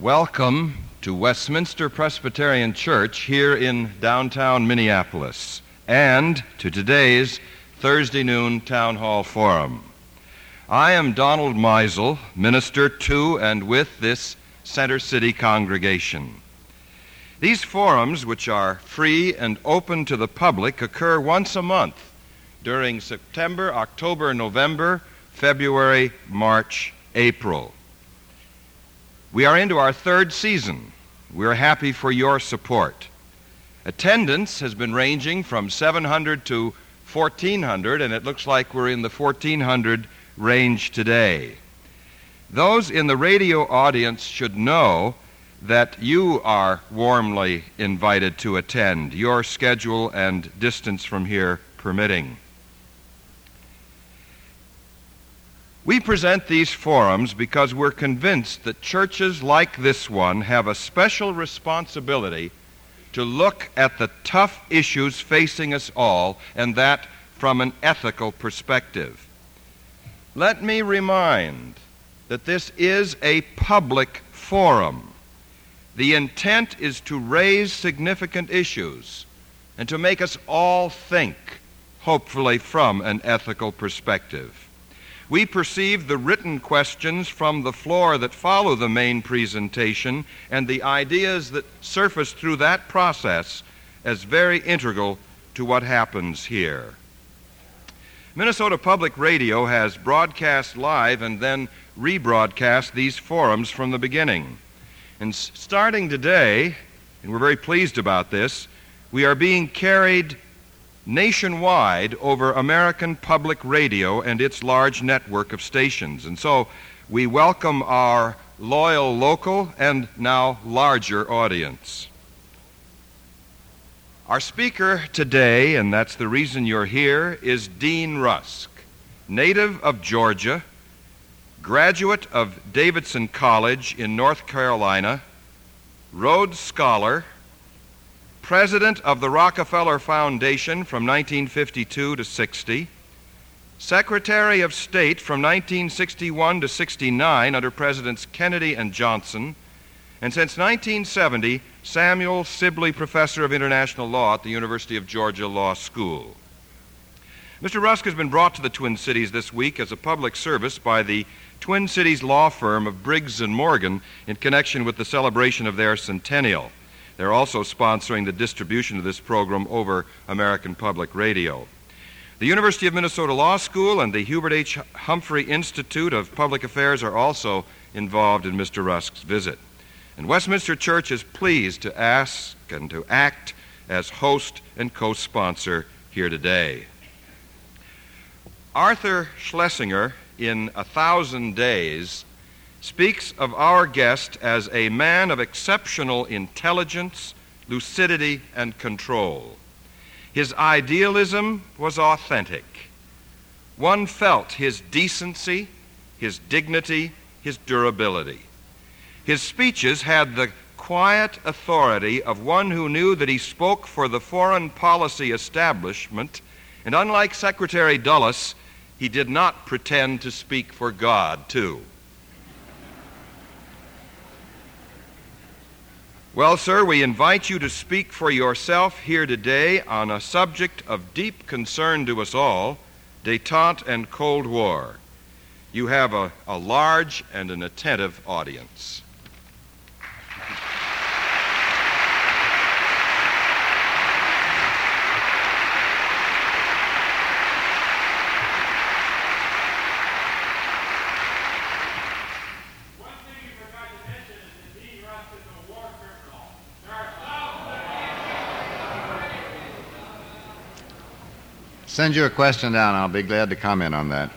Welcome to Westminster Presbyterian Church here in downtown Minneapolis and to today's Thursday noon Town Hall Forum. I am Donald Meisel, minister to and with this Center City congregation. These forums, which are free and open to the public, occur once a month during September, October, November, February, March, April. We are into our third season. We're happy for your support. Attendance has been ranging from 700 to 1400, and it looks like we're in the 1400 range today. Those in the radio audience should know that you are warmly invited to attend, your schedule and distance from here permitting. We present these forums because we're convinced that churches like this one have a special responsibility to look at the tough issues facing us all, and that from an ethical perspective. Let me remind that this is a public forum. The intent is to raise significant issues and to make us all think, hopefully, from an ethical perspective. We perceive the written questions from the floor that follow the main presentation and the ideas that surface through that process as very integral to what happens here. Minnesota Public Radio has broadcast live and then rebroadcast these forums from the beginning. And starting today, and we're very pleased about this, we are being carried nationwide over American Public Radio and its large network of stations. And so we welcome our loyal local and now larger audience. Our speaker today, and that's the reason you're here, is Dean Rusk, native of Georgia, graduate of Davidson College in North Carolina, Rhodes Scholar, president of the Rockefeller Foundation from 1952 to 60, Secretary of State from 1961 to 69 under Presidents Kennedy and Johnson, and since 1970, Samuel Sibley Professor of International Law at the University of Georgia Law School. Mr. Rusk has been brought to the Twin Cities this week as a public service by the Twin Cities law firm of Briggs and Morgan in connection with the celebration of their centennial. They're also sponsoring the distribution of this program over American Public Radio. The University of Minnesota Law School and the Hubert H. Humphrey Institute of Public Affairs are also involved in Mr. Rusk's visit. And Westminster Church is pleased to ask and to act as host and co sponsor here today. Arthur Schlesinger, in A Thousand Days, speaks of our guest as a man of exceptional intelligence, lucidity, and control. His idealism was authentic. One felt his decency, his dignity, his durability. His speeches had the quiet authority of one who knew that he spoke for the foreign policy establishment, and unlike Secretary Dulles, he did not pretend to speak for God, too. Well, sir, we invite you to speak for yourself here today on a subject of deep concern to us all detente and Cold War. You have a, a large and an attentive audience. Send your question down. I'll be glad to comment on that.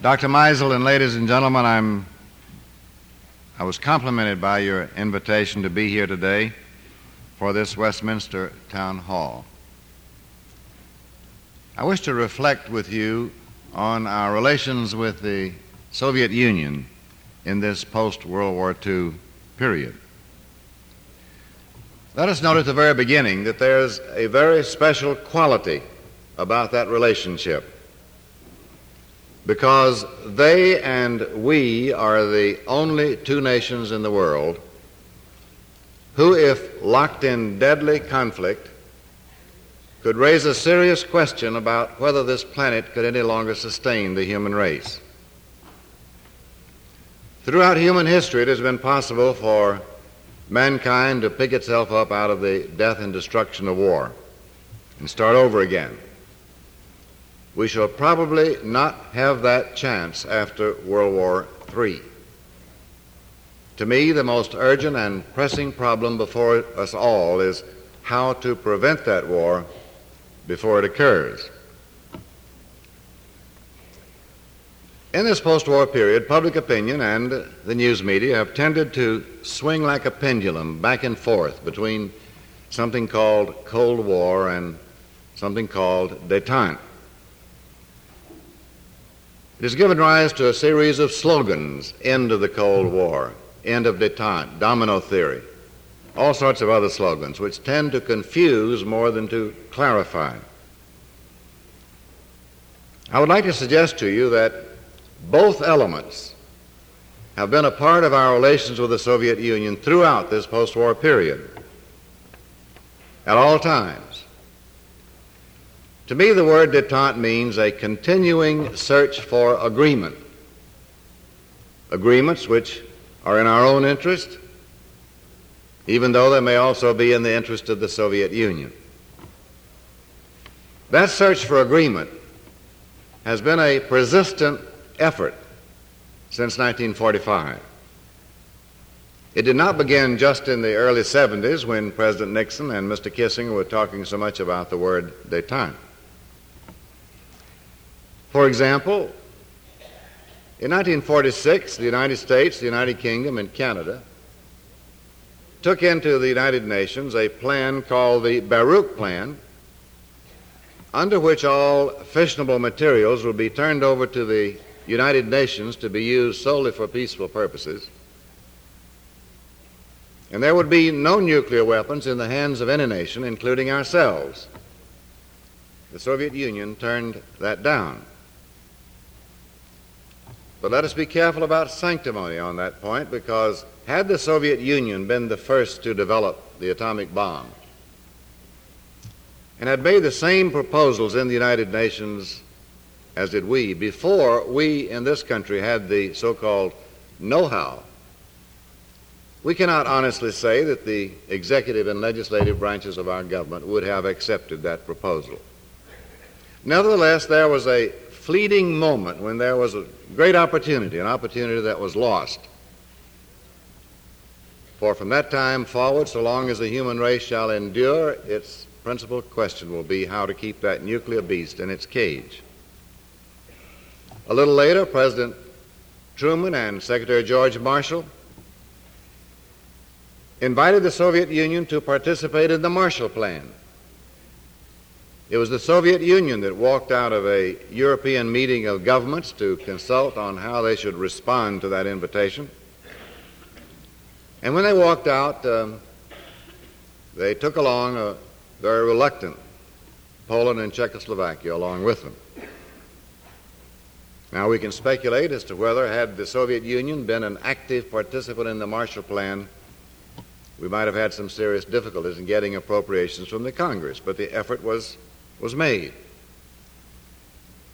Dr. Meisel and ladies and gentlemen, I'm, I was complimented by your invitation to be here today for this Westminster Town Hall. I wish to reflect with you on our relations with the Soviet Union in this post World War II period. Let us note at the very beginning that there's a very special quality about that relationship. because they and we are the only two nations in the world who, if locked in deadly conflict, could raise a serious question about whether this planet could any longer sustain the human race. Throughout human history, it has been possible for mankind to pick itself up out of the death and destruction of war and start over again. We shall probably not have that chance after World War III. To me, the most urgent and pressing problem before us all is how to prevent that war before it occurs. In this post war period, public opinion and the news media have tended to swing like a pendulum back and forth between something called Cold War and something called detente. It has given rise to a series of slogans end of the Cold War, end of detente, domino theory, all sorts of other slogans, which tend to confuse more than to clarify. I would like to suggest to you that both elements have been a part of our relations with the Soviet Union throughout this post war period, at all times. To me, the word detente means a continuing search for agreement. Agreements which are in our own interest, even though they may also be in the interest of the Soviet Union. That search for agreement has been a persistent effort since 1945. It did not begin just in the early 70s when President Nixon and Mr. Kissinger were talking so much about the word detente. For example, in 1946, the United States, the United Kingdom, and Canada took into the United Nations a plan called the Baruch Plan, under which all fissionable materials will be turned over to the United Nations to be used solely for peaceful purposes. And there would be no nuclear weapons in the hands of any nation, including ourselves. The Soviet Union turned that down. But let us be careful about sanctimony on that point because had the Soviet Union been the first to develop the atomic bomb and had made the same proposals in the United Nations as did we, before we in this country had the so called know how. We cannot honestly say that the executive and legislative branches of our government would have accepted that proposal. Nevertheless, there was a fleeting moment when there was a great opportunity, an opportunity that was lost. For from that time forward, so long as the human race shall endure, its principal question will be how to keep that nuclear beast in its cage. A little later, President Truman and Secretary George Marshall invited the Soviet Union to participate in the Marshall Plan. It was the Soviet Union that walked out of a European meeting of governments to consult on how they should respond to that invitation. And when they walked out, um, they took along a very reluctant Poland and Czechoslovakia along with them. Now, we can speculate as to whether, had the Soviet Union been an active participant in the Marshall Plan, we might have had some serious difficulties in getting appropriations from the Congress, but the effort was, was made.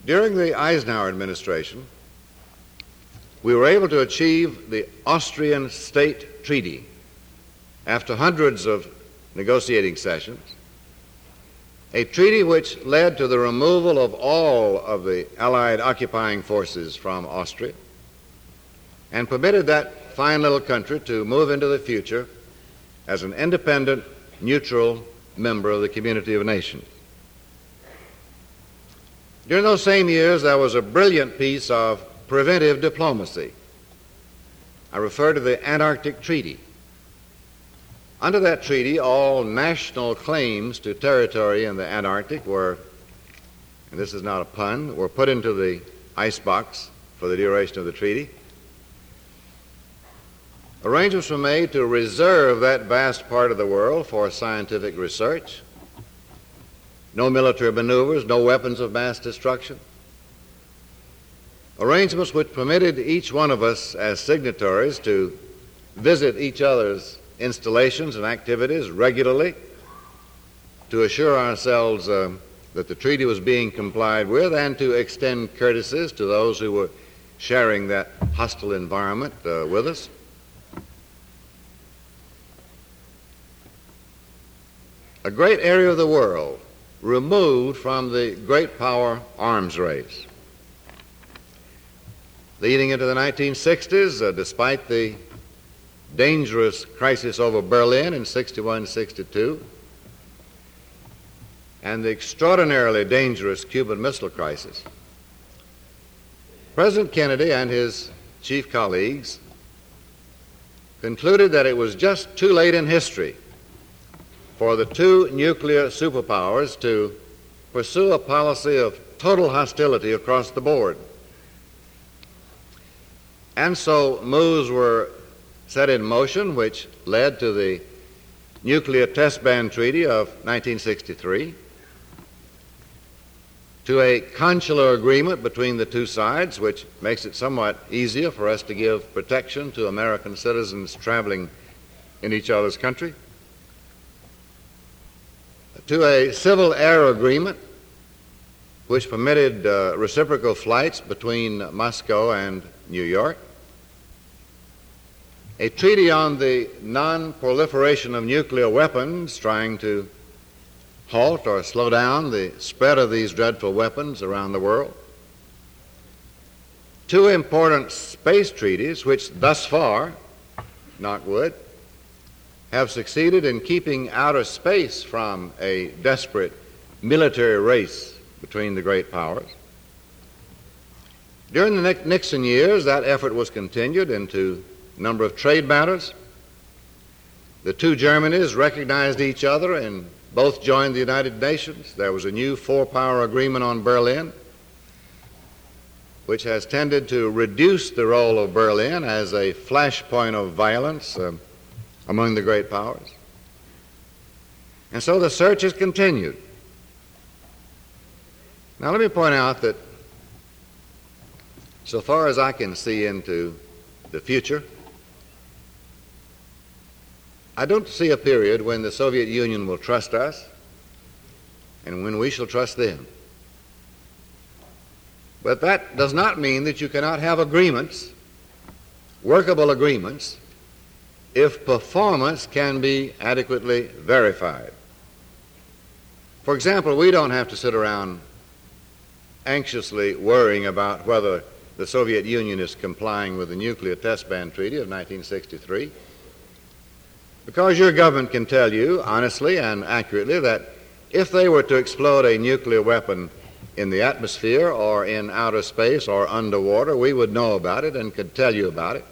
During the Eisenhower administration, we were able to achieve the Austrian State Treaty after hundreds of negotiating sessions a treaty which led to the removal of all of the Allied occupying forces from Austria and permitted that fine little country to move into the future as an independent, neutral member of the community of nations. During those same years, there was a brilliant piece of preventive diplomacy. I refer to the Antarctic Treaty under that treaty, all national claims to territory in the Antarctic were, and this is not a pun, were put into the icebox for the duration of the treaty. Arrangements were made to reserve that vast part of the world for scientific research. No military maneuvers, no weapons of mass destruction. arrangements which permitted each one of us as signatories to visit each other's installations and activities regularly to assure ourselves uh, that the treaty was being complied with and to extend courtesies to those who were sharing that hostile environment uh, with us. A great area of the world removed from the great power arms race. Leading into the 1960s, uh, despite the dangerous crisis over Berlin in 61 62, and the extraordinarily dangerous Cuban Missile Crisis, President Kennedy and his chief colleagues concluded that it was just too late in history for the two nuclear superpowers to pursue a policy of total hostility across the board. And so moves were set in motion which led to the Nuclear Test Ban Treaty of 1963 to a consular agreement between the two sides, which makes it somewhat easier for us to give protection to American citizens traveling in each other's country, to a civil air agreement, which permitted uh, reciprocal flights between Moscow and New York, a treaty on the non proliferation of nuclear weapons, trying to halt or slow down the spread of these dreadful weapons around the world. Two important space treaties, which thus far, knock wood, have succeeded in keeping outer space from a desperate military race between the great powers. During the Nixon years, that effort was continued into number of trade matters. The two Germanys recognized each other and both joined the United Nations. There was a new four power agreement on Berlin, which has tended to reduce the role of Berlin as a flashpoint of violence uh, among the great powers. And so the search has continued. Now, let me point out that so far as I can see into the future, I don't see a period when the Soviet Union will trust us and when we shall trust them. But that does not mean that you cannot have agreements, workable agreements, if performance can be adequately verified. For example, we don't have to sit around anxiously worrying about whether the Soviet Union is complying with the Nuclear Test Ban Treaty of 1963. Because your government can tell you honestly and accurately that if they were to explode a nuclear weapon in the atmosphere or in outer space or underwater, we would know about it and could tell you about it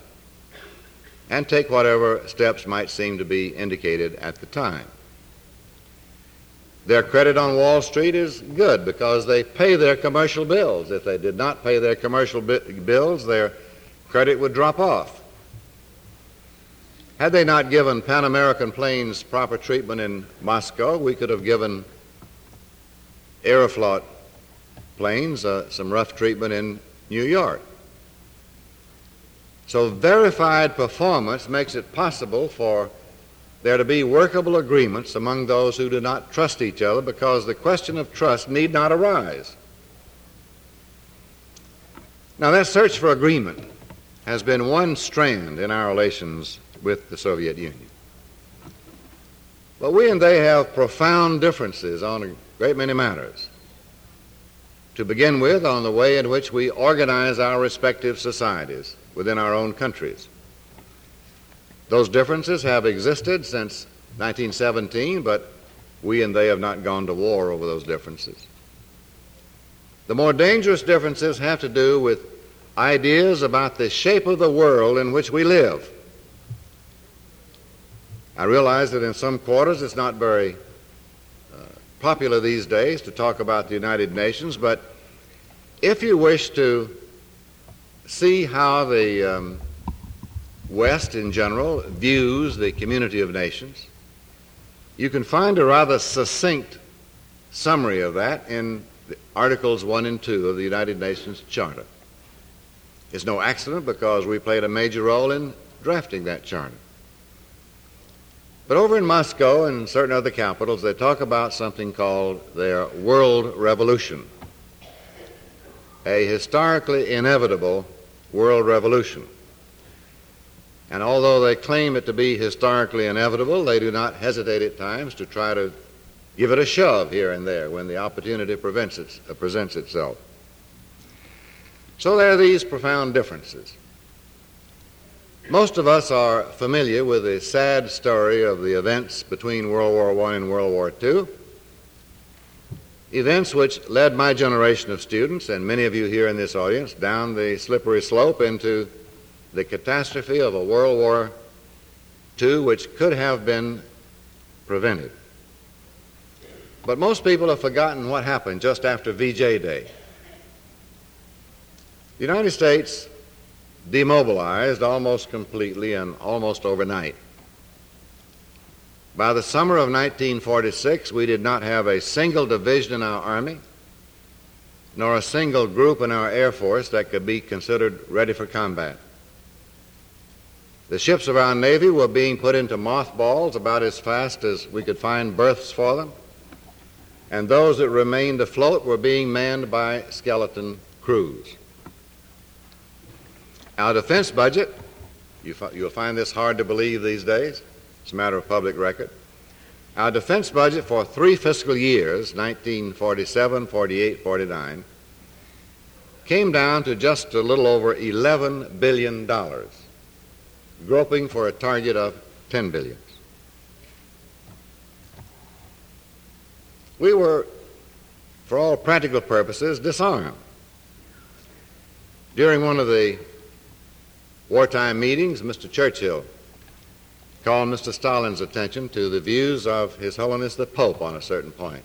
and take whatever steps might seem to be indicated at the time. Their credit on Wall Street is good because they pay their commercial bills. If they did not pay their commercial bi- bills, their credit would drop off. Had they not given Pan American planes proper treatment in Moscow, we could have given Aeroflot planes uh, some rough treatment in New York. So, verified performance makes it possible for there to be workable agreements among those who do not trust each other because the question of trust need not arise. Now, that search for agreement has been one strand in our relations with the Soviet Union. But we and they have profound differences on a great many matters. To begin with, on the way in which we organize our respective societies within our own countries. Those differences have existed since 1917, but we and they have not gone to war over those differences. The more dangerous differences have to do with ideas about the shape of the world in which we live. I realize that in some quarters it's not very uh, popular these days to talk about the United Nations, but if you wish to see how the um, West in general views the community of nations, you can find a rather succinct summary of that in Articles 1 and 2 of the United Nations Charter. It's no accident because we played a major role in drafting that charter. But over in Moscow and certain other capitals, they talk about something called their world revolution, a historically inevitable world revolution. And although they claim it to be historically inevitable, they do not hesitate at times to try to give it a shove here and there when the opportunity it, presents itself. So there are these profound differences. Most of us are familiar with the sad story of the events between World War I and World War II, events which led my generation of students, and many of you here in this audience, down the slippery slope into the catastrophe of a World War II which could have been prevented. But most people have forgotten what happened just after VJ Day. The United States demobilized almost completely and almost overnight. By the summer of 1946, we did not have a single division in our Army, nor a single group in our Air Force that could be considered ready for combat. The ships of our Navy were being put into mothballs about as fast as we could find berths for them, and those that remained afloat were being manned by skeleton crews. Our defense budget, you will find this hard to believe these days, it's a matter of public record. Our defense budget for three fiscal years, 1947, 48, 49, came down to just a little over $11 billion groping for a target of 10 billion. We were, for all practical purposes, disarmed. During one of the wartime meetings, Mr. Churchill called Mr. Stalin's attention to the views of His Holiness the Pope on a certain point.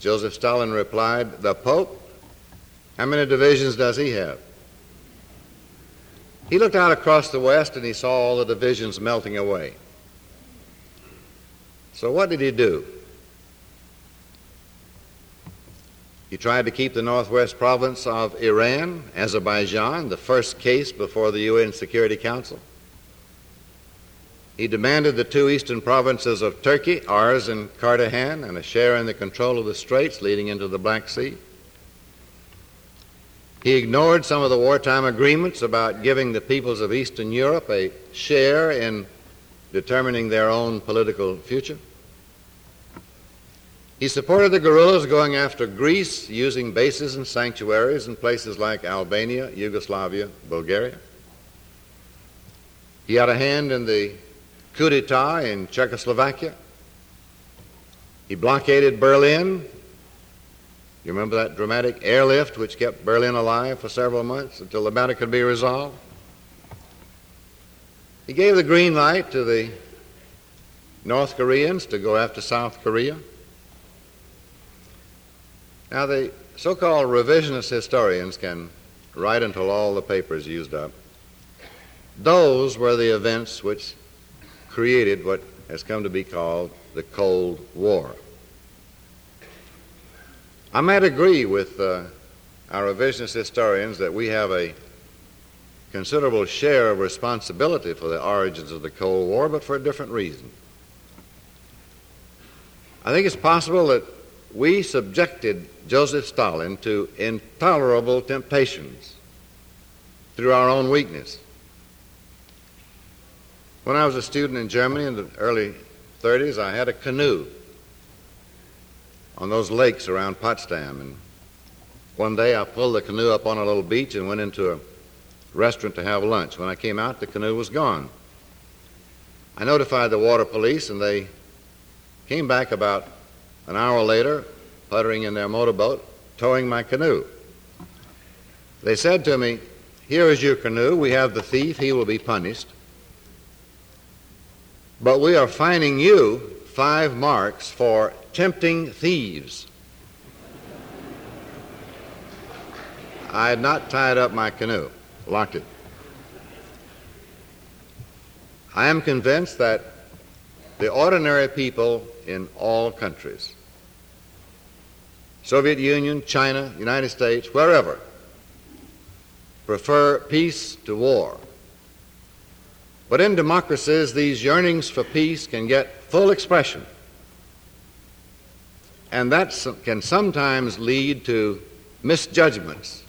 Joseph Stalin replied, The Pope? How many divisions does he have? He looked out across the west and he saw all the divisions melting away. So, what did he do? He tried to keep the northwest province of Iran, Azerbaijan, the first case before the UN Security Council. He demanded the two eastern provinces of Turkey, Kars and Ardahan, and a share in the control of the straits leading into the Black Sea. He ignored some of the wartime agreements about giving the peoples of Eastern Europe a share in determining their own political future. He supported the guerrillas going after Greece using bases and sanctuaries in places like Albania, Yugoslavia, Bulgaria. He had a hand in the coup d'etat in Czechoslovakia. He blockaded Berlin you remember that dramatic airlift which kept Berlin alive for several months until the matter could be resolved? He gave the green light to the North Koreans to go after South Korea. Now, the so called revisionist historians can write until all the paper is used up. Those were the events which created what has come to be called the Cold War. I might agree with uh, our revisionist historians that we have a considerable share of responsibility for the origins of the Cold War, but for a different reason. I think it's possible that we subjected Joseph Stalin to intolerable temptations through our own weakness. When I was a student in Germany in the early 30s, I had a canoe on those lakes around Potsdam. And one day I pulled the canoe up on a little beach and went into a restaurant to have lunch. When I came out, the canoe was gone. I notified the water police, and they came back about an hour later, puttering in their motorboat, towing my canoe. They said to me, Here is your canoe. We have the thief. He will be punished. But we are fining you five marks for tempting thieves. I had not tied up my canoe, locked it. I am convinced that the ordinary people in all countries, Soviet Union, China, United States, wherever, prefer peace to war. But in democracies, these yearnings for peace can get full expression. And that can sometimes lead to misjudgments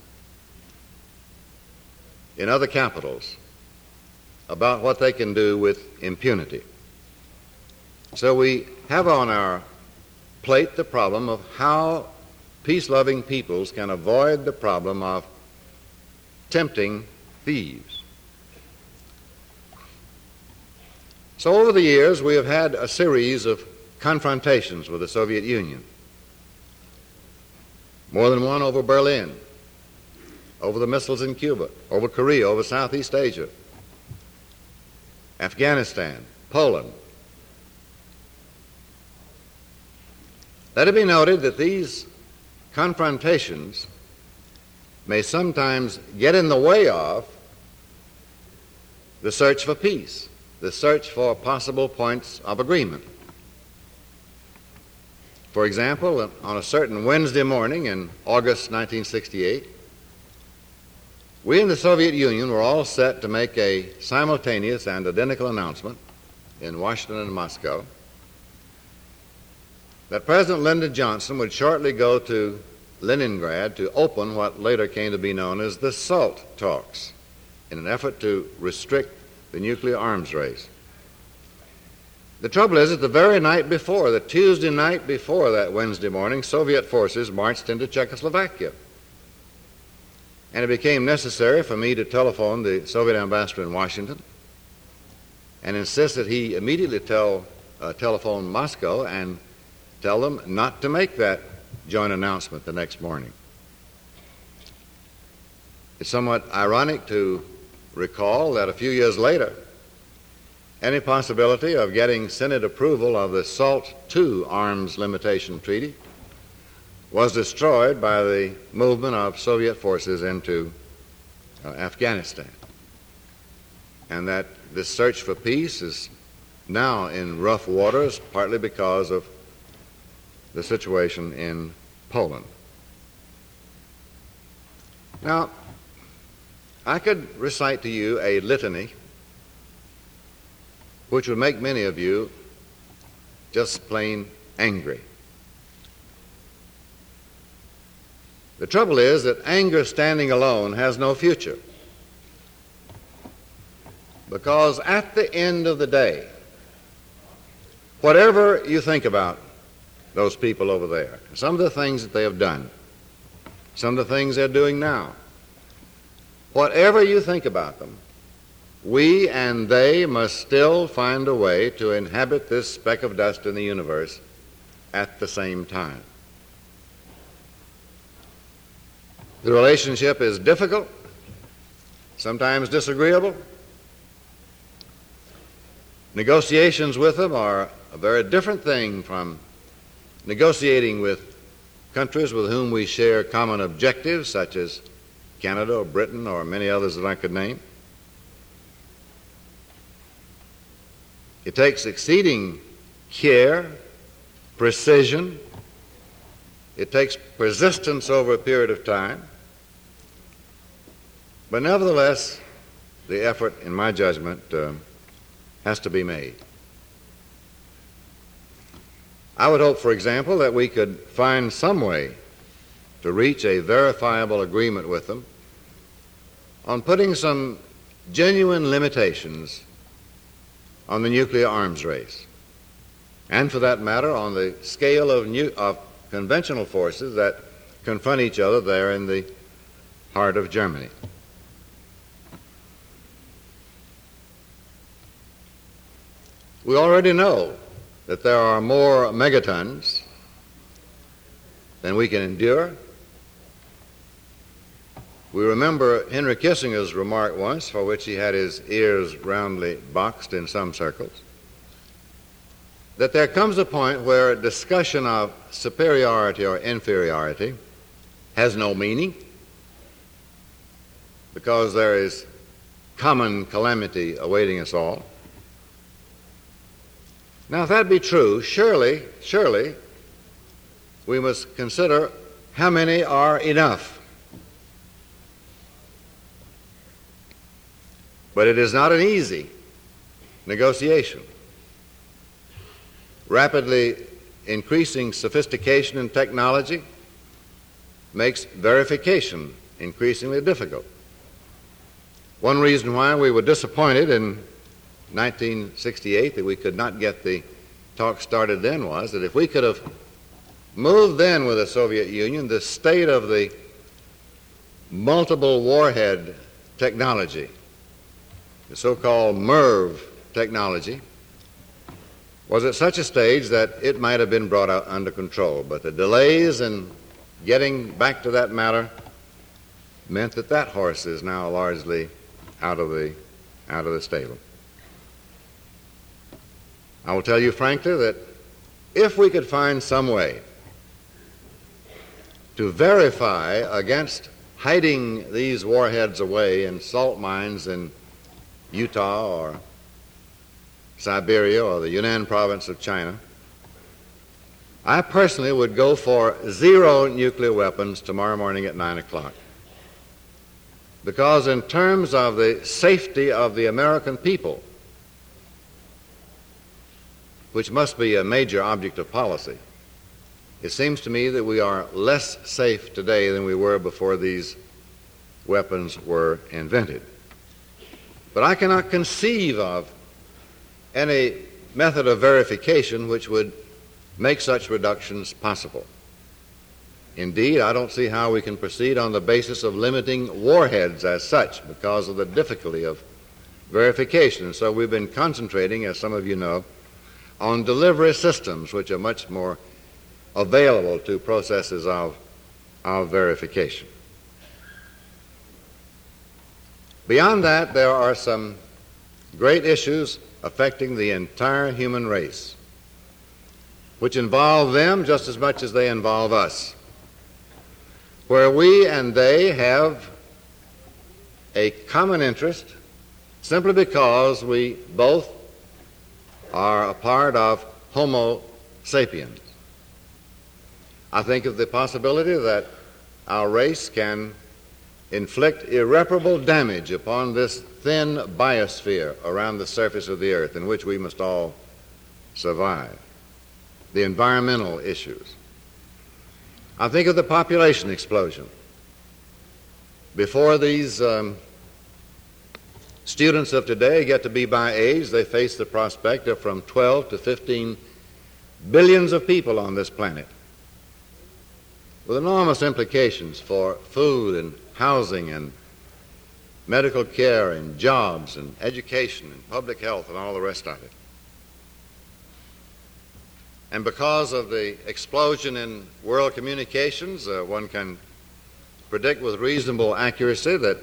in other capitals about what they can do with impunity. So we have on our plate the problem of how peace loving peoples can avoid the problem of tempting thieves. So, over the years, we have had a series of confrontations with the Soviet Union. More than one over Berlin, over the missiles in Cuba, over Korea, over Southeast Asia, Afghanistan, Poland. Let it be noted that these confrontations may sometimes get in the way of the search for peace the search for possible points of agreement. For example, on a certain Wednesday morning in August 1968, we in the Soviet Union were all set to make a simultaneous and identical announcement in Washington and Moscow that President Lyndon Johnson would shortly go to Leningrad to open what later came to be known as the SALT talks in an effort to restrict the nuclear arms race. The trouble is that the very night before, the Tuesday night before that Wednesday morning, Soviet forces marched into Czechoslovakia. And it became necessary for me to telephone the Soviet ambassador in Washington and insist that he immediately tell, uh, telephone Moscow and tell them not to make that joint announcement the next morning. It's somewhat ironic to recall that a few years later, any possibility of getting Senate approval of the SALT II arms limitation treaty was destroyed by the movement of Soviet forces into uh, Afghanistan. And that this search for peace is now in rough waters, partly because of the situation in Poland. Now, I could recite to you a litany which would make many of you just plain angry. The trouble is that anger standing alone has no future. Because at the end of the day, whatever you think about those people over there, some of the things that they have done, some of the things they're doing now, Whatever you think about them, we and they must still find a way to inhabit this speck of dust in the universe at the same time. The relationship is difficult, sometimes disagreeable. Negotiations with them are a very different thing from negotiating with countries with whom we share common objectives, such as Canada or Britain or many others that I could name. It takes exceeding care, precision, it takes persistence over a period of time. But nevertheless, the effort, in my judgment, uh, has to be made. I would hope, for example, that we could find some way to reach a verifiable agreement with them on putting some genuine limitations on the nuclear arms race, and for that matter, on the scale of, new, of conventional forces that confront each other there in the heart of Germany. We already know that there are more megatons than we can endure. We remember Henry Kissinger's remark once, for which he had his ears roundly boxed in some circles, that there comes a point where discussion of superiority or inferiority has no meaning because there is common calamity awaiting us all. Now, if that be true, surely, surely, we must consider how many are enough. But it is not an easy negotiation. Rapidly increasing sophistication in technology makes verification increasingly difficult. One reason why we were disappointed in 1968 that we could not get the talk started then was that if we could have moved then with the Soviet Union, the state of the multiple warhead technology, the so called MIRV technology, was at such a stage that it might have been brought out under control. But the delays in getting back to that matter meant that that horse is now largely out of the, out of the stable. I will tell you frankly that if we could find some way to verify against hiding these warheads away in salt mines in Utah or Siberia or the Yunnan province of China, I personally would go for zero nuclear weapons tomorrow morning at 9 o'clock. Because, in terms of the safety of the American people, which must be a major object of policy, it seems to me that we are less safe today than we were before these weapons were invented. But I cannot conceive of any method of verification which would make such reductions possible. Indeed, I don't see how we can proceed on the basis of limiting warheads as such because of the difficulty of verification. So we've been concentrating, as some of you know, on delivery systems which are much more available to processes of, of verification. Beyond that, there are some great issues affecting the entire human race, which involve them just as much as they involve us, where we and they have a common interest simply because we both are a part of Homo sapiens. I think of the possibility that our race can inflict irreparable damage upon this thin biosphere around the surface of the earth in which we must all survive. The environmental issues. I think of the population explosion. Before these um, students of today get to be by age, they face the prospect of from 12 to 15 billions of people on this planet with enormous implications for food and housing and medical care and jobs and education and public health and all the rest of it. And because of the explosion in world communications, uh, one can predict with reasonable accuracy that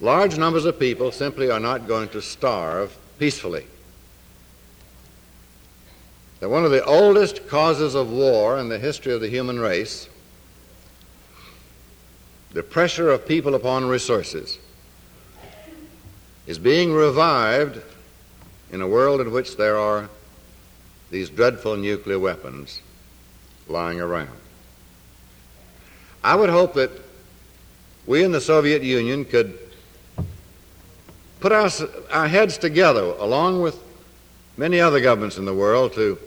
large numbers of people simply are not going to starve peacefully that one of the oldest causes of war in the history of the human race, the pressure of people upon resources, is being revived in a world in which there are these dreadful nuclear weapons lying around. I would hope that we in the Soviet Union could put our, our heads together along with many other governments in the world to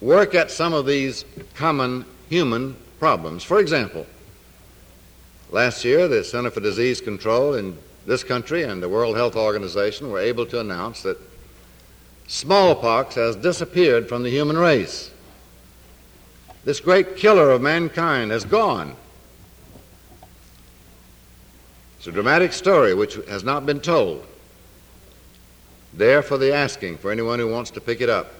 work at some of these common human problems. For example, last year the Center for Disease Control in this country and the World Health Organization were able to announce that smallpox has disappeared from the human race. This great killer of mankind has gone. It's a dramatic story which has not been told. There for the asking for anyone who wants to pick it up.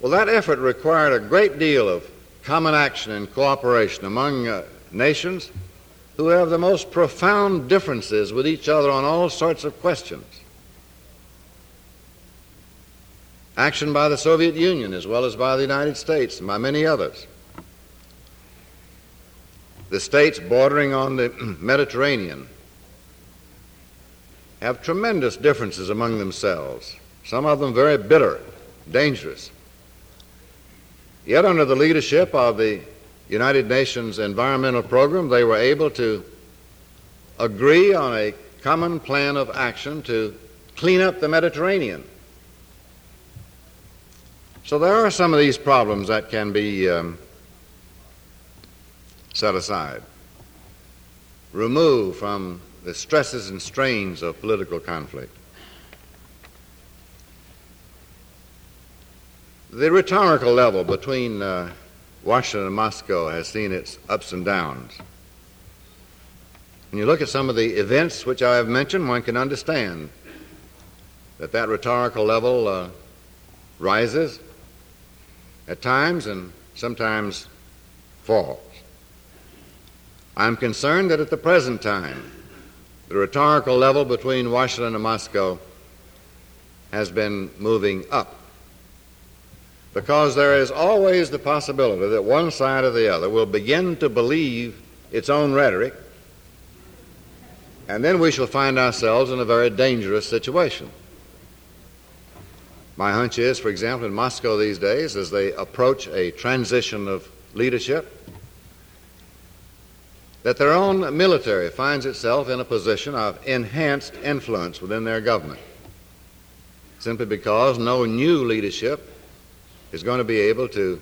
Well, that effort required a great deal of common action and cooperation among uh, nations who have the most profound differences with each other on all sorts of questions. Action by the Soviet Union as well as by the United States and by many others. The states bordering on the Mediterranean have tremendous differences among themselves, some of them very bitter, dangerous. Yet, under the leadership of the United Nations Environmental Program, they were able to agree on a common plan of action to clean up the Mediterranean. So there are some of these problems that can be um, set aside, removed from the stresses and strains of political conflict. The rhetorical level between uh, Washington and Moscow has seen its ups and downs. When you look at some of the events which I have mentioned, one can understand that that rhetorical level uh, rises at times and sometimes falls. I'm concerned that at the present time, the rhetorical level between Washington and Moscow has been moving up because there is always the possibility that one side or the other will begin to believe its own rhetoric, and then we shall find ourselves in a very dangerous situation. My hunch is, for example, in Moscow these days, as they approach a transition of leadership, that their own military finds itself in a position of enhanced influence within their government, simply because no new leadership is going to be able to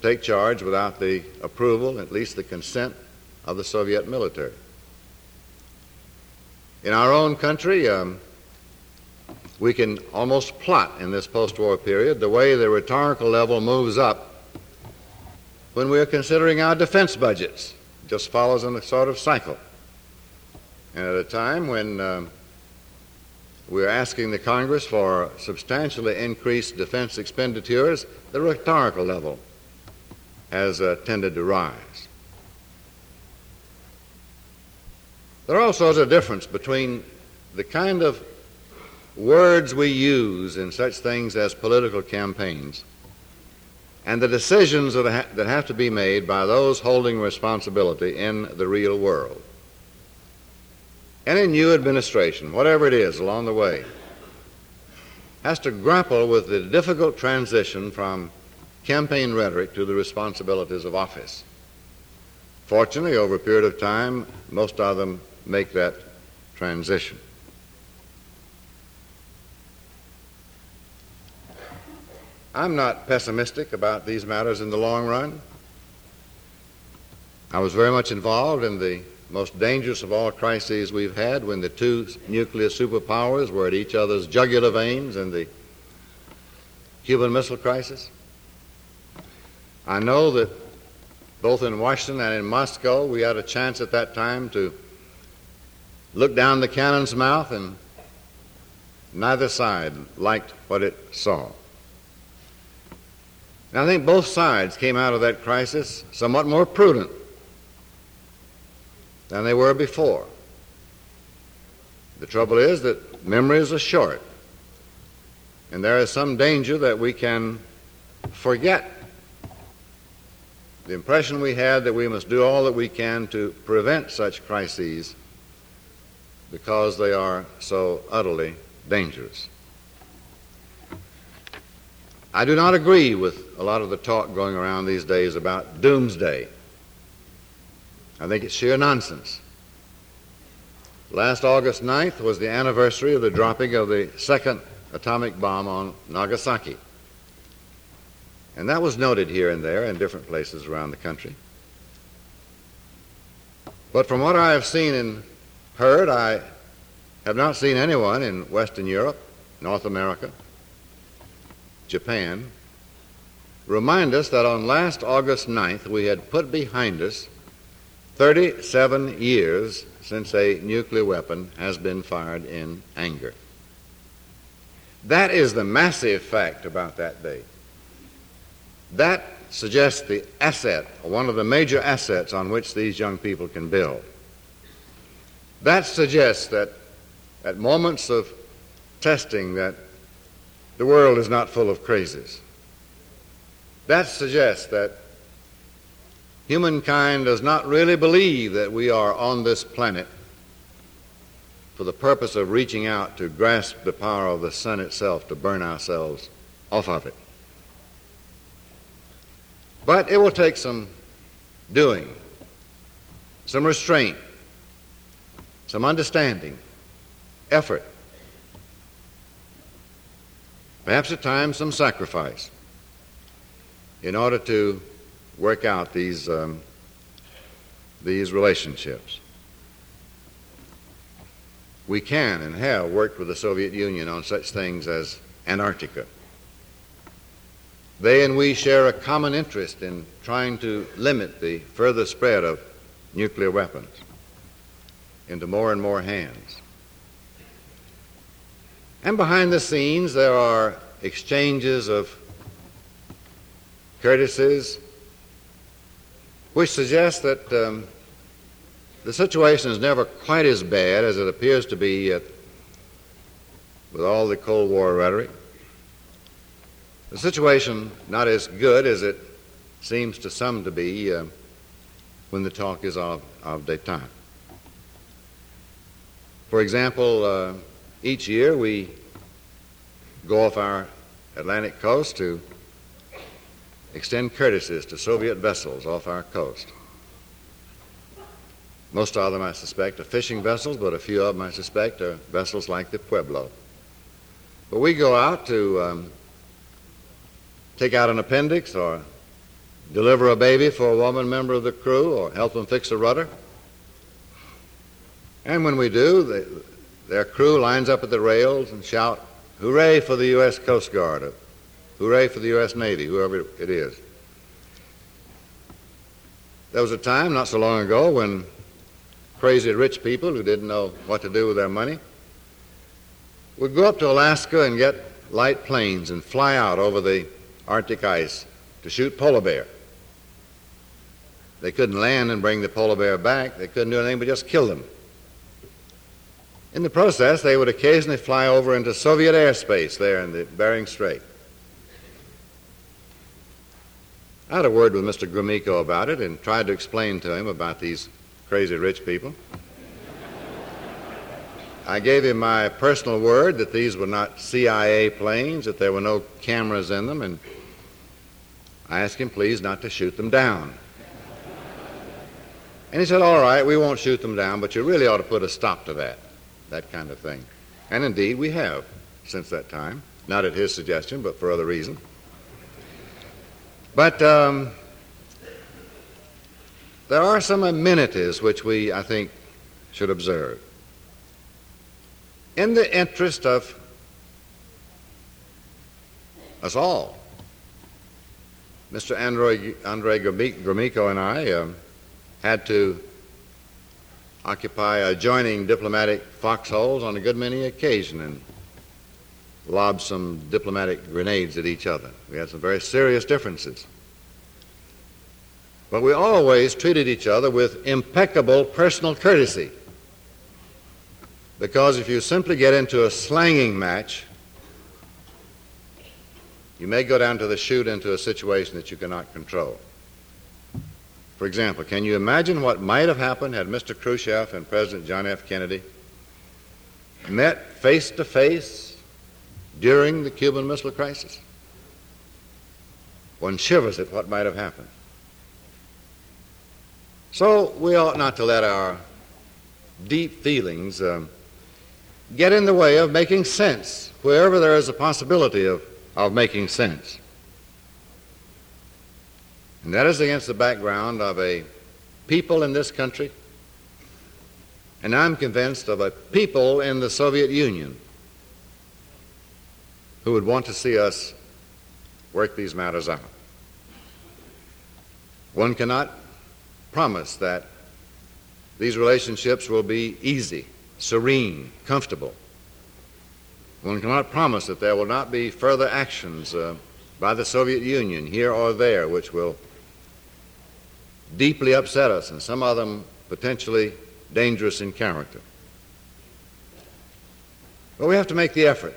take charge without the approval, at least the consent, of the Soviet military. In our own country, um, we can almost plot in this post war period the way the rhetorical level moves up when we are considering our defense budgets. Just follows in a sort of cycle. And at a time when um, we're asking the Congress for substantially increased defense expenditures. The rhetorical level has uh, tended to rise. There also is a difference between the kind of words we use in such things as political campaigns and the decisions that, ha- that have to be made by those holding responsibility in the real world. Any new administration, whatever it is along the way, has to grapple with the difficult transition from campaign rhetoric to the responsibilities of office. Fortunately, over a period of time, most of them make that transition. I'm not pessimistic about these matters in the long run. I was very much involved in the most dangerous of all crises we've had when the two nuclear superpowers were at each other's jugular veins in the Cuban Missile Crisis. I know that both in Washington and in Moscow, we had a chance at that time to look down the cannon's mouth, and neither side liked what it saw. And I think both sides came out of that crisis somewhat more prudent than they were before. The trouble is that memories are short, and there is some danger that we can forget the impression we had that we must do all that we can to prevent such crises because they are so utterly dangerous. I do not agree with a lot of the talk going around these days about doomsday. I think it's sheer nonsense. Last August 9th was the anniversary of the dropping of the second atomic bomb on Nagasaki. And that was noted here and there in different places around the country. But from what I have seen and heard, I have not seen anyone in Western Europe, North America, Japan, remind us that on last August 9th we had put behind us 37 years since a nuclear weapon has been fired in anger. That is the massive fact about that day. That suggests the asset, one of the major assets on which these young people can build. That suggests that at moments of testing that the world is not full of crazies. That suggests that Humankind does not really believe that we are on this planet for the purpose of reaching out to grasp the power of the sun itself to burn ourselves off of it. But it will take some doing, some restraint, some understanding, effort, perhaps at times some sacrifice in order to work out these, um, these relationships. We can and have worked with the Soviet Union on such things as Antarctica. They and we share a common interest in trying to limit the further spread of nuclear weapons into more and more hands. And behind the scenes, there are exchanges of courtesies which suggest that um, the situation is never quite as bad as it appears to be with all the Cold War rhetoric. The situation not as good as it seems to some to be uh, when the talk is of, of detente. For example, uh, each year we go off our Atlantic coast to extend courtesies to Soviet vessels off our coast. Most of them, I suspect, are fishing vessels, but a few of them, I suspect, are vessels like the Pueblo. But we go out to um, take out an appendix or deliver a baby for a woman member of the crew or help them fix a rudder. And when we do, they, their crew lines up at the rails and shout, Hooray for the U.S. Coast Guard, or hooray for the U.S. Navy, whoever it is. There was a time not so long ago when crazy rich people who didn't know what to do with their money would go up to Alaska and get light planes and fly out over the Arctic ice to shoot polar bear. They couldn't land and bring the polar bear back. They couldn't do anything but just kill them. In the process, they would occasionally fly over into Soviet airspace there in the Bering Strait. I had a word with Mr. Gromyko about it and tried to explain to him about these crazy rich people. I gave him my personal word that these were not CIA planes, that there were no cameras in them, and I asked him, please, not to shoot them down. And he said, All right, we won't shoot them down, but you really ought to put a stop to that, that kind of thing. And indeed, we have since that time, not at his suggestion, but for other reasons. But um, there are some amenities which we, I think, should observe. In the interest of us all, Mr. Andrei, Andrei Gromyko and I um, had to occupy adjoining diplomatic foxholes on a good many occasions and lob some diplomatic grenades at each other. We had some very serious differences. But we always treated each other with impeccable personal courtesy. Because if you simply get into a slanging match, you may go down to the chute into a situation that you cannot control. For example, can you imagine what might have happened had Mr. Khrushchev and President John F. Kennedy met face to face during the Cuban Missile Crisis? One shivers at what might have happened. So we ought not to let our deep feelings um, get in the way of making sense wherever there is a possibility of, of making sense. And that is against the background of a people in this country, and I'm convinced of a people in the Soviet Union who would want to see us work these matters out. One cannot promise that these relationships will be easy, serene, comfortable. One cannot promise that there will not be further actions uh, by the Soviet Union here or there which will deeply upset us, and some of them potentially dangerous in character. But we have to make the effort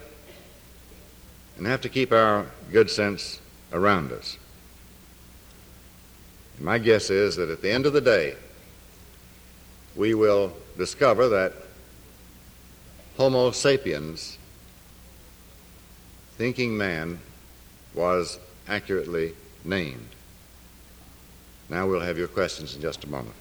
and have to keep our good sense around us. My guess is that at the end of the day, we will discover that Homo sapiens, thinking man, was accurately named. Now we'll have your questions in just a moment.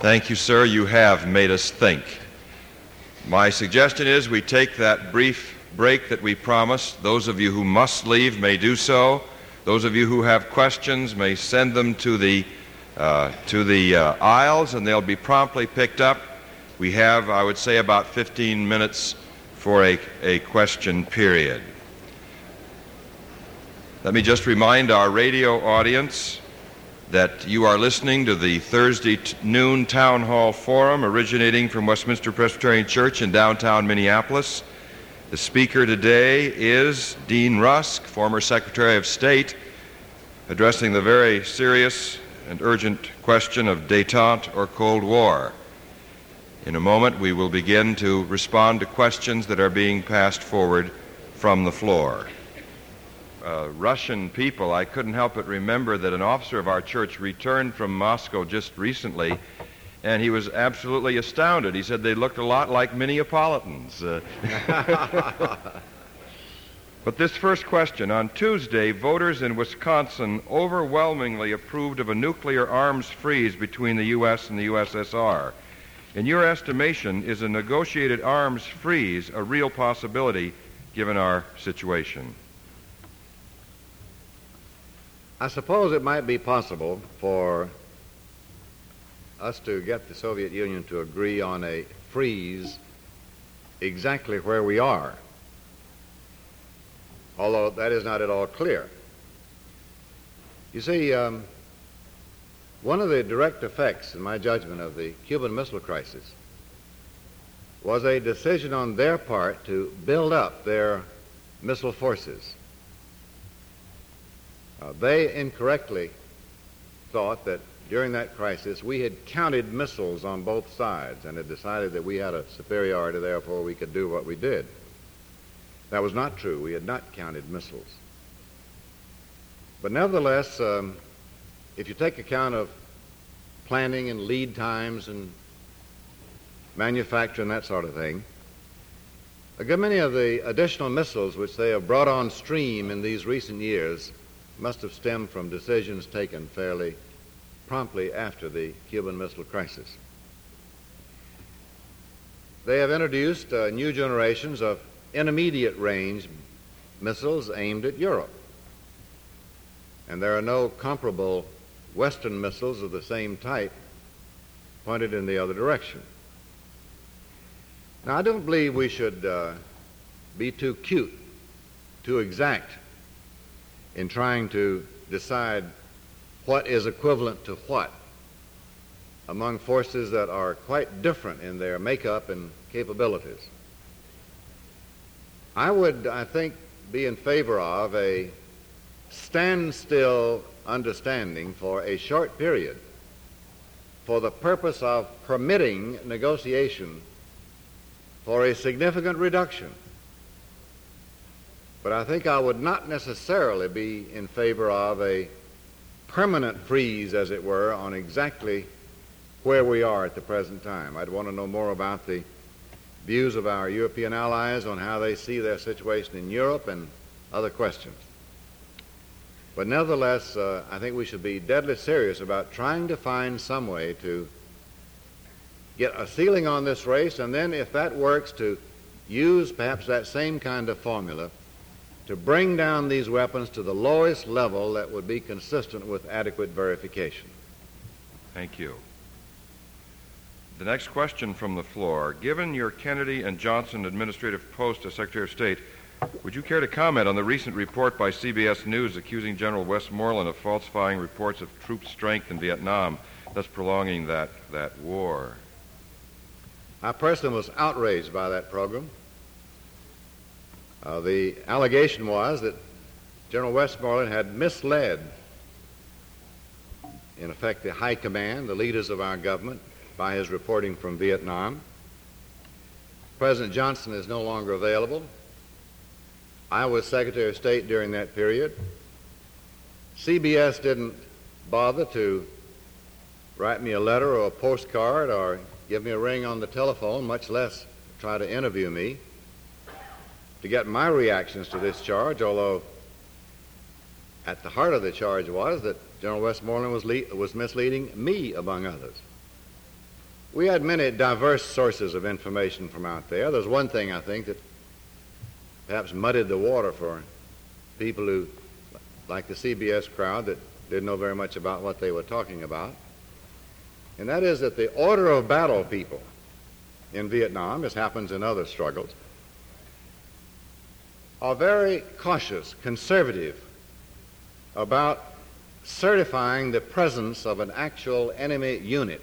Thank you, sir. You have made us think. My suggestion is we take that brief break that we promised. Those of you who must leave may do so. Those of you who have questions may send them to the, uh, to the uh, aisles and they'll be promptly picked up. We have, I would say, about 15 minutes for a, a question period. Let me just remind our radio audience that you are listening to the Thursday t- noon town hall forum originating from Westminster Presbyterian Church in downtown Minneapolis. The speaker today is Dean Rusk, former Secretary of State, addressing the very serious and urgent question of detente or Cold War. In a moment, we will begin to respond to questions that are being passed forward from the floor uh, Russian people, I couldn't help but remember that an officer of our church returned from Moscow just recently, and he was absolutely astounded. He said they looked a lot like Minneapolitans. Uh, but this first question on Tuesday, voters in Wisconsin overwhelmingly approved of a nuclear arms freeze between the U.S. and the USSR. In your estimation, is a negotiated arms freeze a real possibility given our situation? I suppose it might be possible for us to get the Soviet Union to agree on a freeze exactly where we are, although that is not at all clear. You see, um, one of the direct effects, in my judgment, of the Cuban Missile Crisis was a decision on their part to build up their missile forces. Uh, they incorrectly thought that during that crisis we had counted missiles on both sides and had decided that we had a superiority, therefore we could do what we did. That was not true. We had not counted missiles. But nevertheless, um, if you take account of planning and lead times and manufacture and that sort of thing, a good many of the additional missiles which they have brought on stream in these recent years must have stemmed from decisions taken fairly promptly after the Cuban Missile Crisis. They have introduced uh, new generations of intermediate range missiles aimed at Europe. And there are no comparable Western missiles of the same type pointed in the other direction. Now, I don't believe we should uh, be too cute, too exact in trying to decide what is equivalent to what among forces that are quite different in their makeup and capabilities. I would, I think, be in favor of a standstill understanding for a short period for the purpose of permitting negotiation for a significant reduction but I think I would not necessarily be in favor of a permanent freeze, as it were, on exactly where we are at the present time. I'd want to know more about the views of our European allies on how they see their situation in Europe and other questions. But nevertheless, uh, I think we should be deadly serious about trying to find some way to get a ceiling on this race, and then, if that works, to use perhaps that same kind of formula to bring down these weapons to the lowest level that would be consistent with adequate verification. Thank you. The next question from the floor. Given your Kennedy and Johnson administrative post as Secretary of State, would you care to comment on the recent report by CBS News accusing General Westmoreland of falsifying reports of troop strength in Vietnam, thus prolonging that, that war? I personally was outraged by that program. Uh, the allegation was that General Westmoreland had misled, in effect, the high command, the leaders of our government, by his reporting from Vietnam. President Johnson is no longer available. I was Secretary of State during that period. CBS didn't bother to write me a letter or a postcard or give me a ring on the telephone, much less try to interview me to get my reactions to this charge, although at the heart of the charge was that General Westmoreland was, le- was misleading me, among others. we had many diverse sources of information from out there. There's one thing I think that perhaps muddied the water for people who, like the CBS crowd, that didn't know very much about what they were talking about. And that is that the order of battle people in Vietnam, as happens in other struggles, are very cautious, conservative about certifying the presence of an actual enemy unit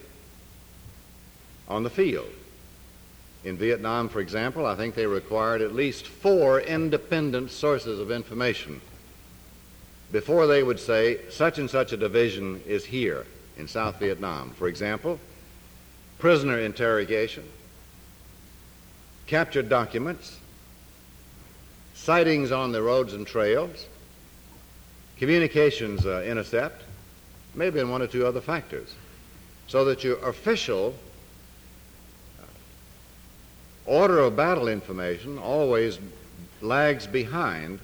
on the field. In Vietnam, for example, I think they required at least four independent sources of information before they would say such and such a division is here in South Vietnam. For example, prisoner interrogation, captured documents, sightings on the roads and trails, communications uh, intercept, maybe in one or two other factors, so that your official order of battle information always lags behind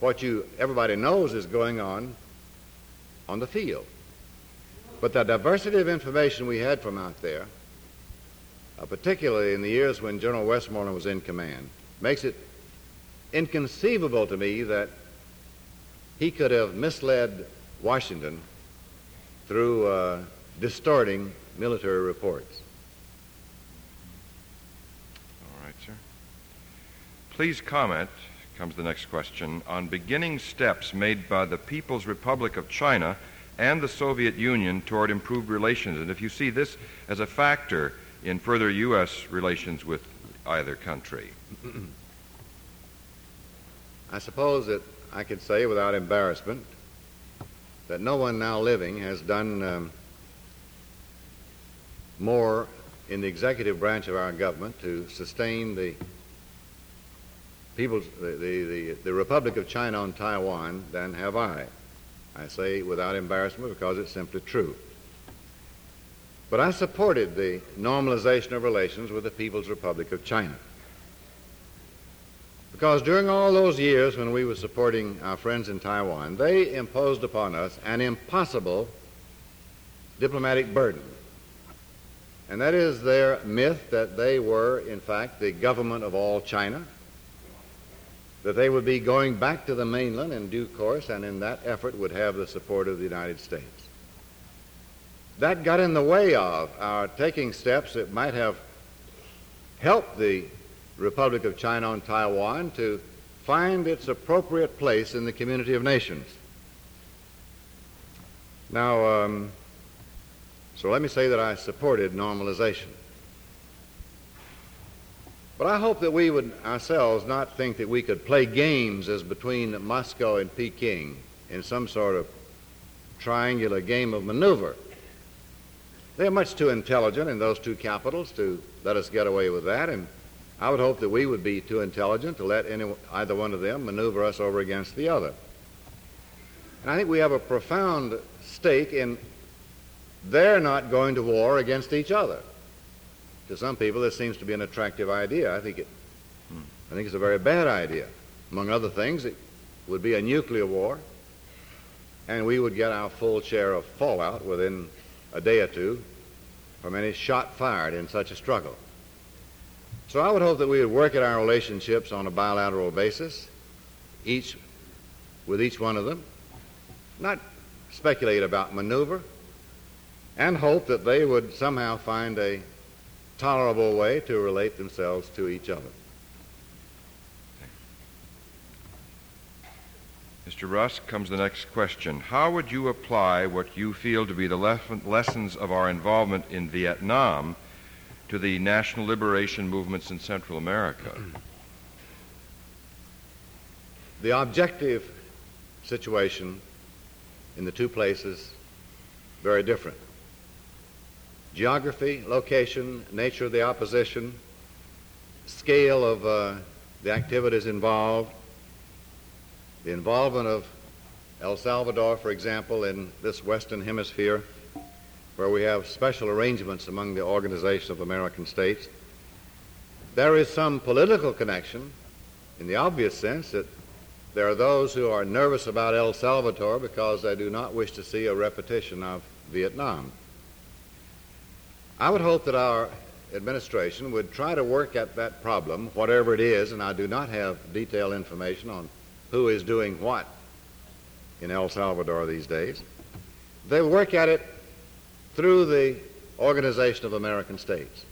what you everybody knows is going on on the field. But the diversity of information we had from out there, uh, particularly in the years when General Westmoreland was in command, makes it inconceivable to me that he could have misled Washington through uh, distorting military reports. All right, sir. Please comment, comes the next question, on beginning steps made by the People's Republic of China and the Soviet Union toward improved relations, and if you see this as a factor in further U.S. relations with either country. I suppose that I could say without embarrassment that no one now living has done um, more in the executive branch of our government to sustain the people's the, the, the, the Republic of China on Taiwan than have I. I say without embarrassment because it's simply true. But I supported the normalization of relations with the People's Republic of China. Because during all those years when we were supporting our friends in Taiwan, they imposed upon us an impossible diplomatic burden. And that is their myth that they were, in fact, the government of all China, that they would be going back to the mainland in due course, and in that effort would have the support of the United States. That got in the way of our taking steps that might have helped the Republic of China on Taiwan to find its appropriate place in the community of nations. Now, um, so let me say that I supported normalization. But I hope that we would ourselves not think that we could play games as between Moscow and Peking in some sort of triangular game of maneuver. They're much too intelligent in those two capitals to let us get away with that, and I would hope that we would be too intelligent to let any, either one of them maneuver us over against the other. And I think we have a profound stake in their not going to war against each other. To some people, this seems to be an attractive idea. I think it, I think it's a very bad idea. Among other things, it would be a nuclear war, and we would get our full share of fallout within a day or two from any shot fired in such a struggle. So I would hope that we would work at our relationships on a bilateral basis, each with each one of them, not speculate about maneuver, and hope that they would somehow find a tolerable way to relate themselves to each other. Mr. Rusk comes the next question. How would you apply what you feel to be the lessons of our involvement in Vietnam to the national liberation movements in Central America? The objective situation in the two places very different geography, location, nature of the opposition, scale of uh, the activities involved, the involvement of El Salvador, for example, in this Western Hemisphere, where we have special arrangements among the Organization of American States. There is some political connection in the obvious sense that there are those who are nervous about El Salvador because they do not wish to see a repetition of Vietnam. I would hope that our administration would try to work at that problem, whatever it is, and I do not have detailed information on who is doing what in El Salvador these days. They work at it through the Organization of American States.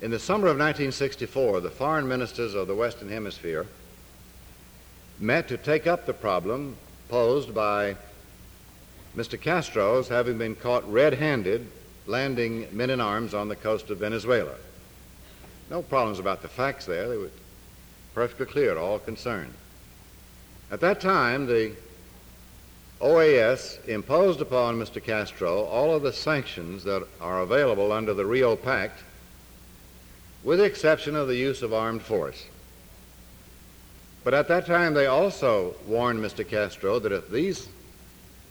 In the summer of 1964, the foreign ministers of the Western Hemisphere met to take up the problem posed by Mr. Castro's having been caught red handed landing men in arms on the coast of Venezuela. No problems about the facts there, they were perfectly clear to all concerned. At that time, the OAS imposed upon Mr. Castro all of the sanctions that are available under the Rio Pact, with the exception of the use of armed force. But at that time, they also warned Mr. Castro that if these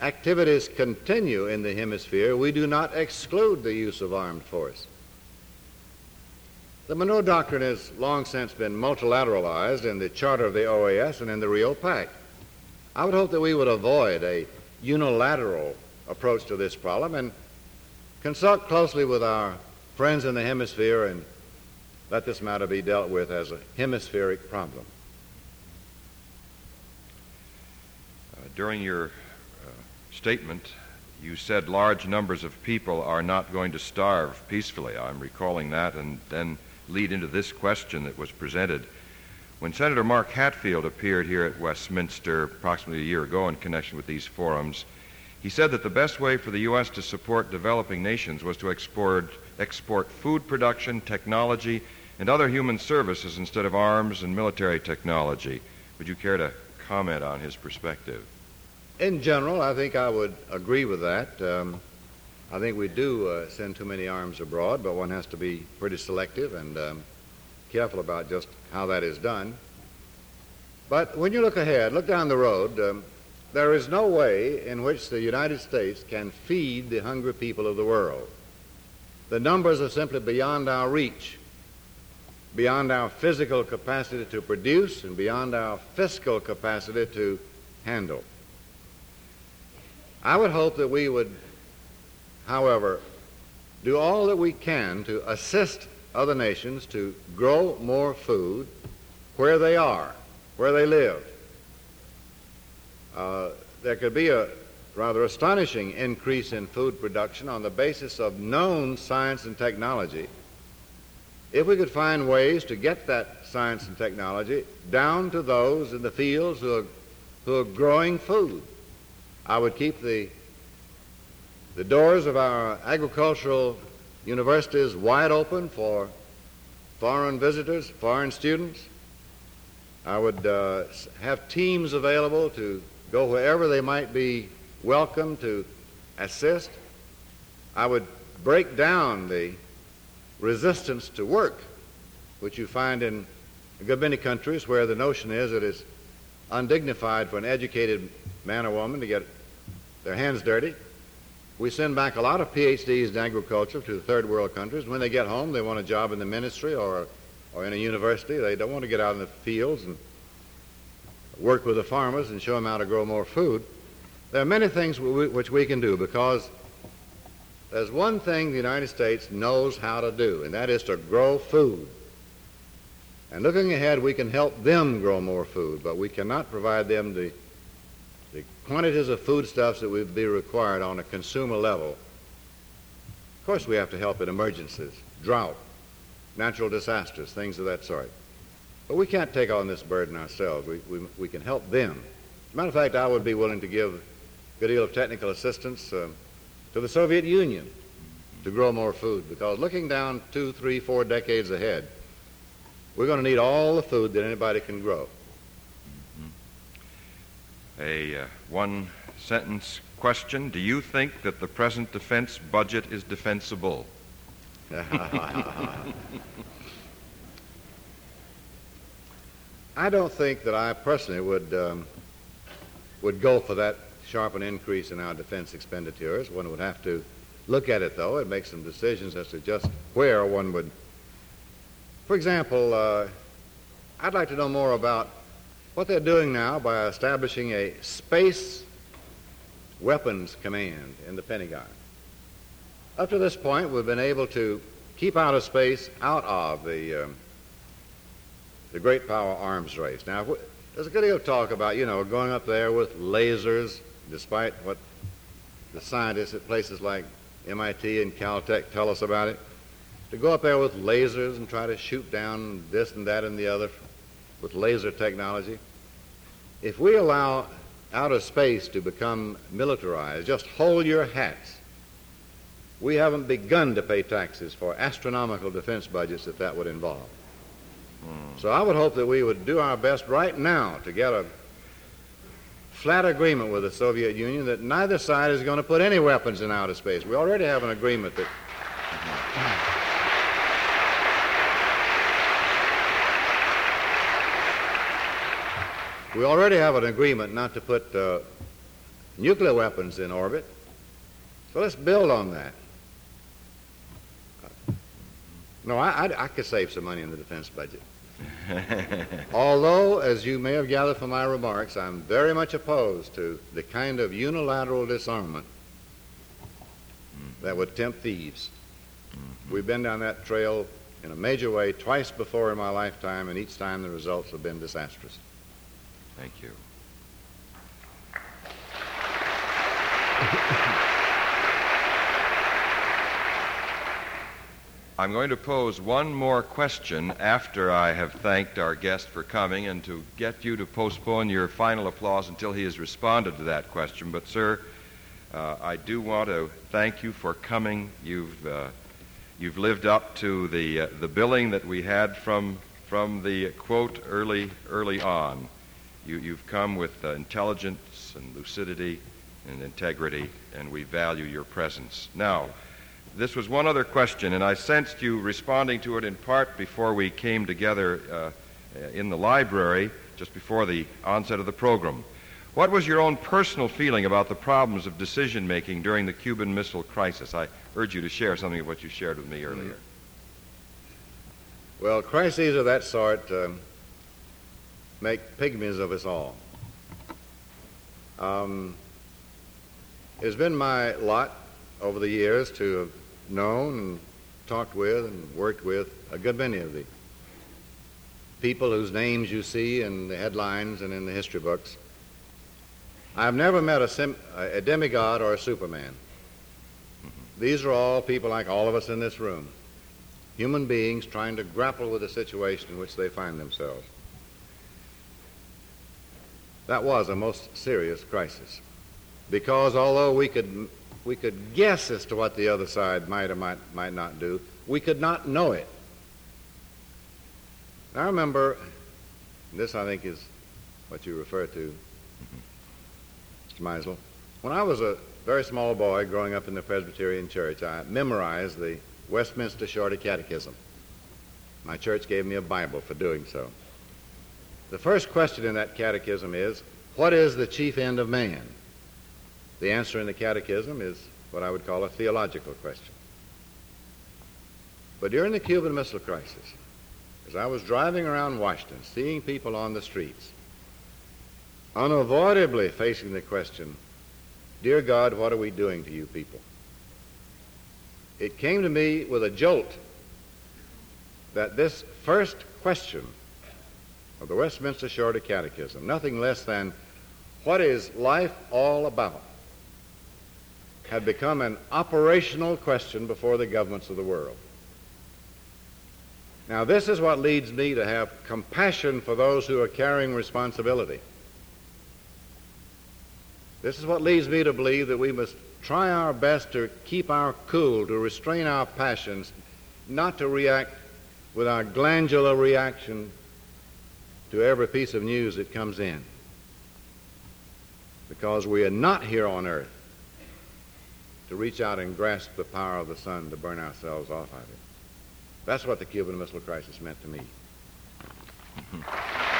activities continue in the hemisphere, we do not exclude the use of armed force. The Monroe Doctrine has long since been multilateralized in the Charter of the OAS and in the Rio Pact. I would hope that we would avoid a unilateral approach to this problem and consult closely with our friends in the hemisphere and let this matter be dealt with as a hemispheric problem. Uh, during your uh, statement, you said large numbers of people are not going to starve peacefully. I'm recalling that and then lead into this question that was presented. When Senator Mark Hatfield appeared here at Westminster approximately a year ago in connection with these forums, he said that the best way for the U.S. to support developing nations was to export, export food production, technology, and other human services instead of arms and military technology. Would you care to comment on his perspective? In general, I think I would agree with that. Um, I think we do uh, send too many arms abroad, but one has to be pretty selective and um, careful about just how that is done. But when you look ahead, look down the road, um, there is no way in which the United States can feed the hungry people of the world. The numbers are simply beyond our reach, beyond our physical capacity to produce, and beyond our fiscal capacity to handle. I would hope that we would, however, do all that we can to assist other nations to grow more food where they are, where they live. Uh, there could be a rather astonishing increase in food production on the basis of known science and technology if we could find ways to get that science and technology down to those in the fields who are, who are growing food. I would keep the, the doors of our agricultural universities wide open for foreign visitors, foreign students. I would uh, have teams available to go wherever they might be welcome to assist. I would break down the resistance to work, which you find in a good many countries where the notion is that it's undignified for an educated man or woman to get their hands dirty. We send back a lot of PhDs in agriculture to third world countries. When they get home, they want a job in the ministry or, or in a university. They don't want to get out in the fields and work with the farmers and show them how to grow more food. There are many things which we can do because there's one thing the United States knows how to do, and that is to grow food. And looking ahead, we can help them grow more food, but we cannot provide them the the quantities of foodstuffs that would be required on a consumer level. Of course, we have to help in emergencies, drought, natural disasters, things of that sort. But we can't take on this burden ourselves. We, we, we can help them. As a matter of fact, I would be willing to give a good deal of technical assistance uh, to the Soviet Union to grow more food because looking down two, three, four decades ahead, we're going to need all the food that anybody can grow a uh, one sentence question. Do you think that the present defense budget is defensible? I don't think that I personally would um, would go for that sharp an increase in our defense expenditures. One would have to look at it, though, and make some decisions as to just where one would. For example, uh, I'd like to know more about what they're doing now by establishing a space weapons command in the Pentagon. Up to this point, we've been able to keep outer space out of the, um, the great power arms race. Now, there's a good deal of talk about, you know, going up there with lasers, despite what the scientists at places like MIT and Caltech tell us about it. To go up there with lasers and try to shoot down this and that and the other with laser technology. If we allow outer space to become militarized, just hold your hats. We haven't begun to pay taxes for astronomical defense budgets that that would involve. Mm. So I would hope that we would do our best right now to get a flat agreement with the Soviet Union that neither side is going to put any weapons in outer space. We already have an agreement that. We already have an agreement not to put uh, nuclear weapons in orbit. So let's build on that. No, I, I, I could save some money in the defense budget. Although, as you may have gathered from my remarks, I'm very much opposed to the kind of unilateral disarmament that would tempt thieves. Mm-hmm. We've been down that trail in a major way twice before in my lifetime, and each time the results have been disastrous. Thank you. I'm going to pose one more question after I have thanked our guest for coming and to get you to postpone your final applause until he has responded to that question. But, sir, uh, I do want to thank you for coming. You've, uh, you've lived up to the, uh, the billing that we had from, from the quote early, early on. You, you've come with uh, intelligence and lucidity and integrity, and we value your presence. Now, this was one other question, and I sensed you responding to it in part before we came together uh, in the library, just before the onset of the program. What was your own personal feeling about the problems of decision making during the Cuban Missile Crisis? I urge you to share something of what you shared with me earlier. Well, crises of that sort um, make pygmies of us all. Um, it's been my lot over the years to have known and talked with and worked with a good many of the people whose names you see in the headlines and in the history books. I've never met a, sim- a demigod or a superman. These are all people like all of us in this room, human beings trying to grapple with the situation in which they find themselves. That was a most serious crisis because although we could we could guess as to what the other side might or might, might not do. We could not know it. I remember, this I think is what you refer to, Mr. Meisel. When I was a very small boy growing up in the Presbyterian Church, I memorized the Westminster Shorter Catechism. My church gave me a Bible for doing so. The first question in that catechism is, What is the chief end of man? The answer in the Catechism is what I would call a theological question. But during the Cuban Missile Crisis, as I was driving around Washington, seeing people on the streets, unavoidably facing the question, Dear God, what are we doing to you people? It came to me with a jolt that this first question of the Westminster Shorter Catechism, nothing less than, What is life all about? had become an operational question before the governments of the world. Now, this is what leads me to have compassion for those who are carrying responsibility. This is what leads me to believe that we must try our best to keep our cool, to restrain our passions, not to react with our glandular reaction to every piece of news that comes in. Because we are not here on earth to reach out and grasp the power of the sun to burn ourselves off of it. That's what the Cuban Missile Crisis meant to me.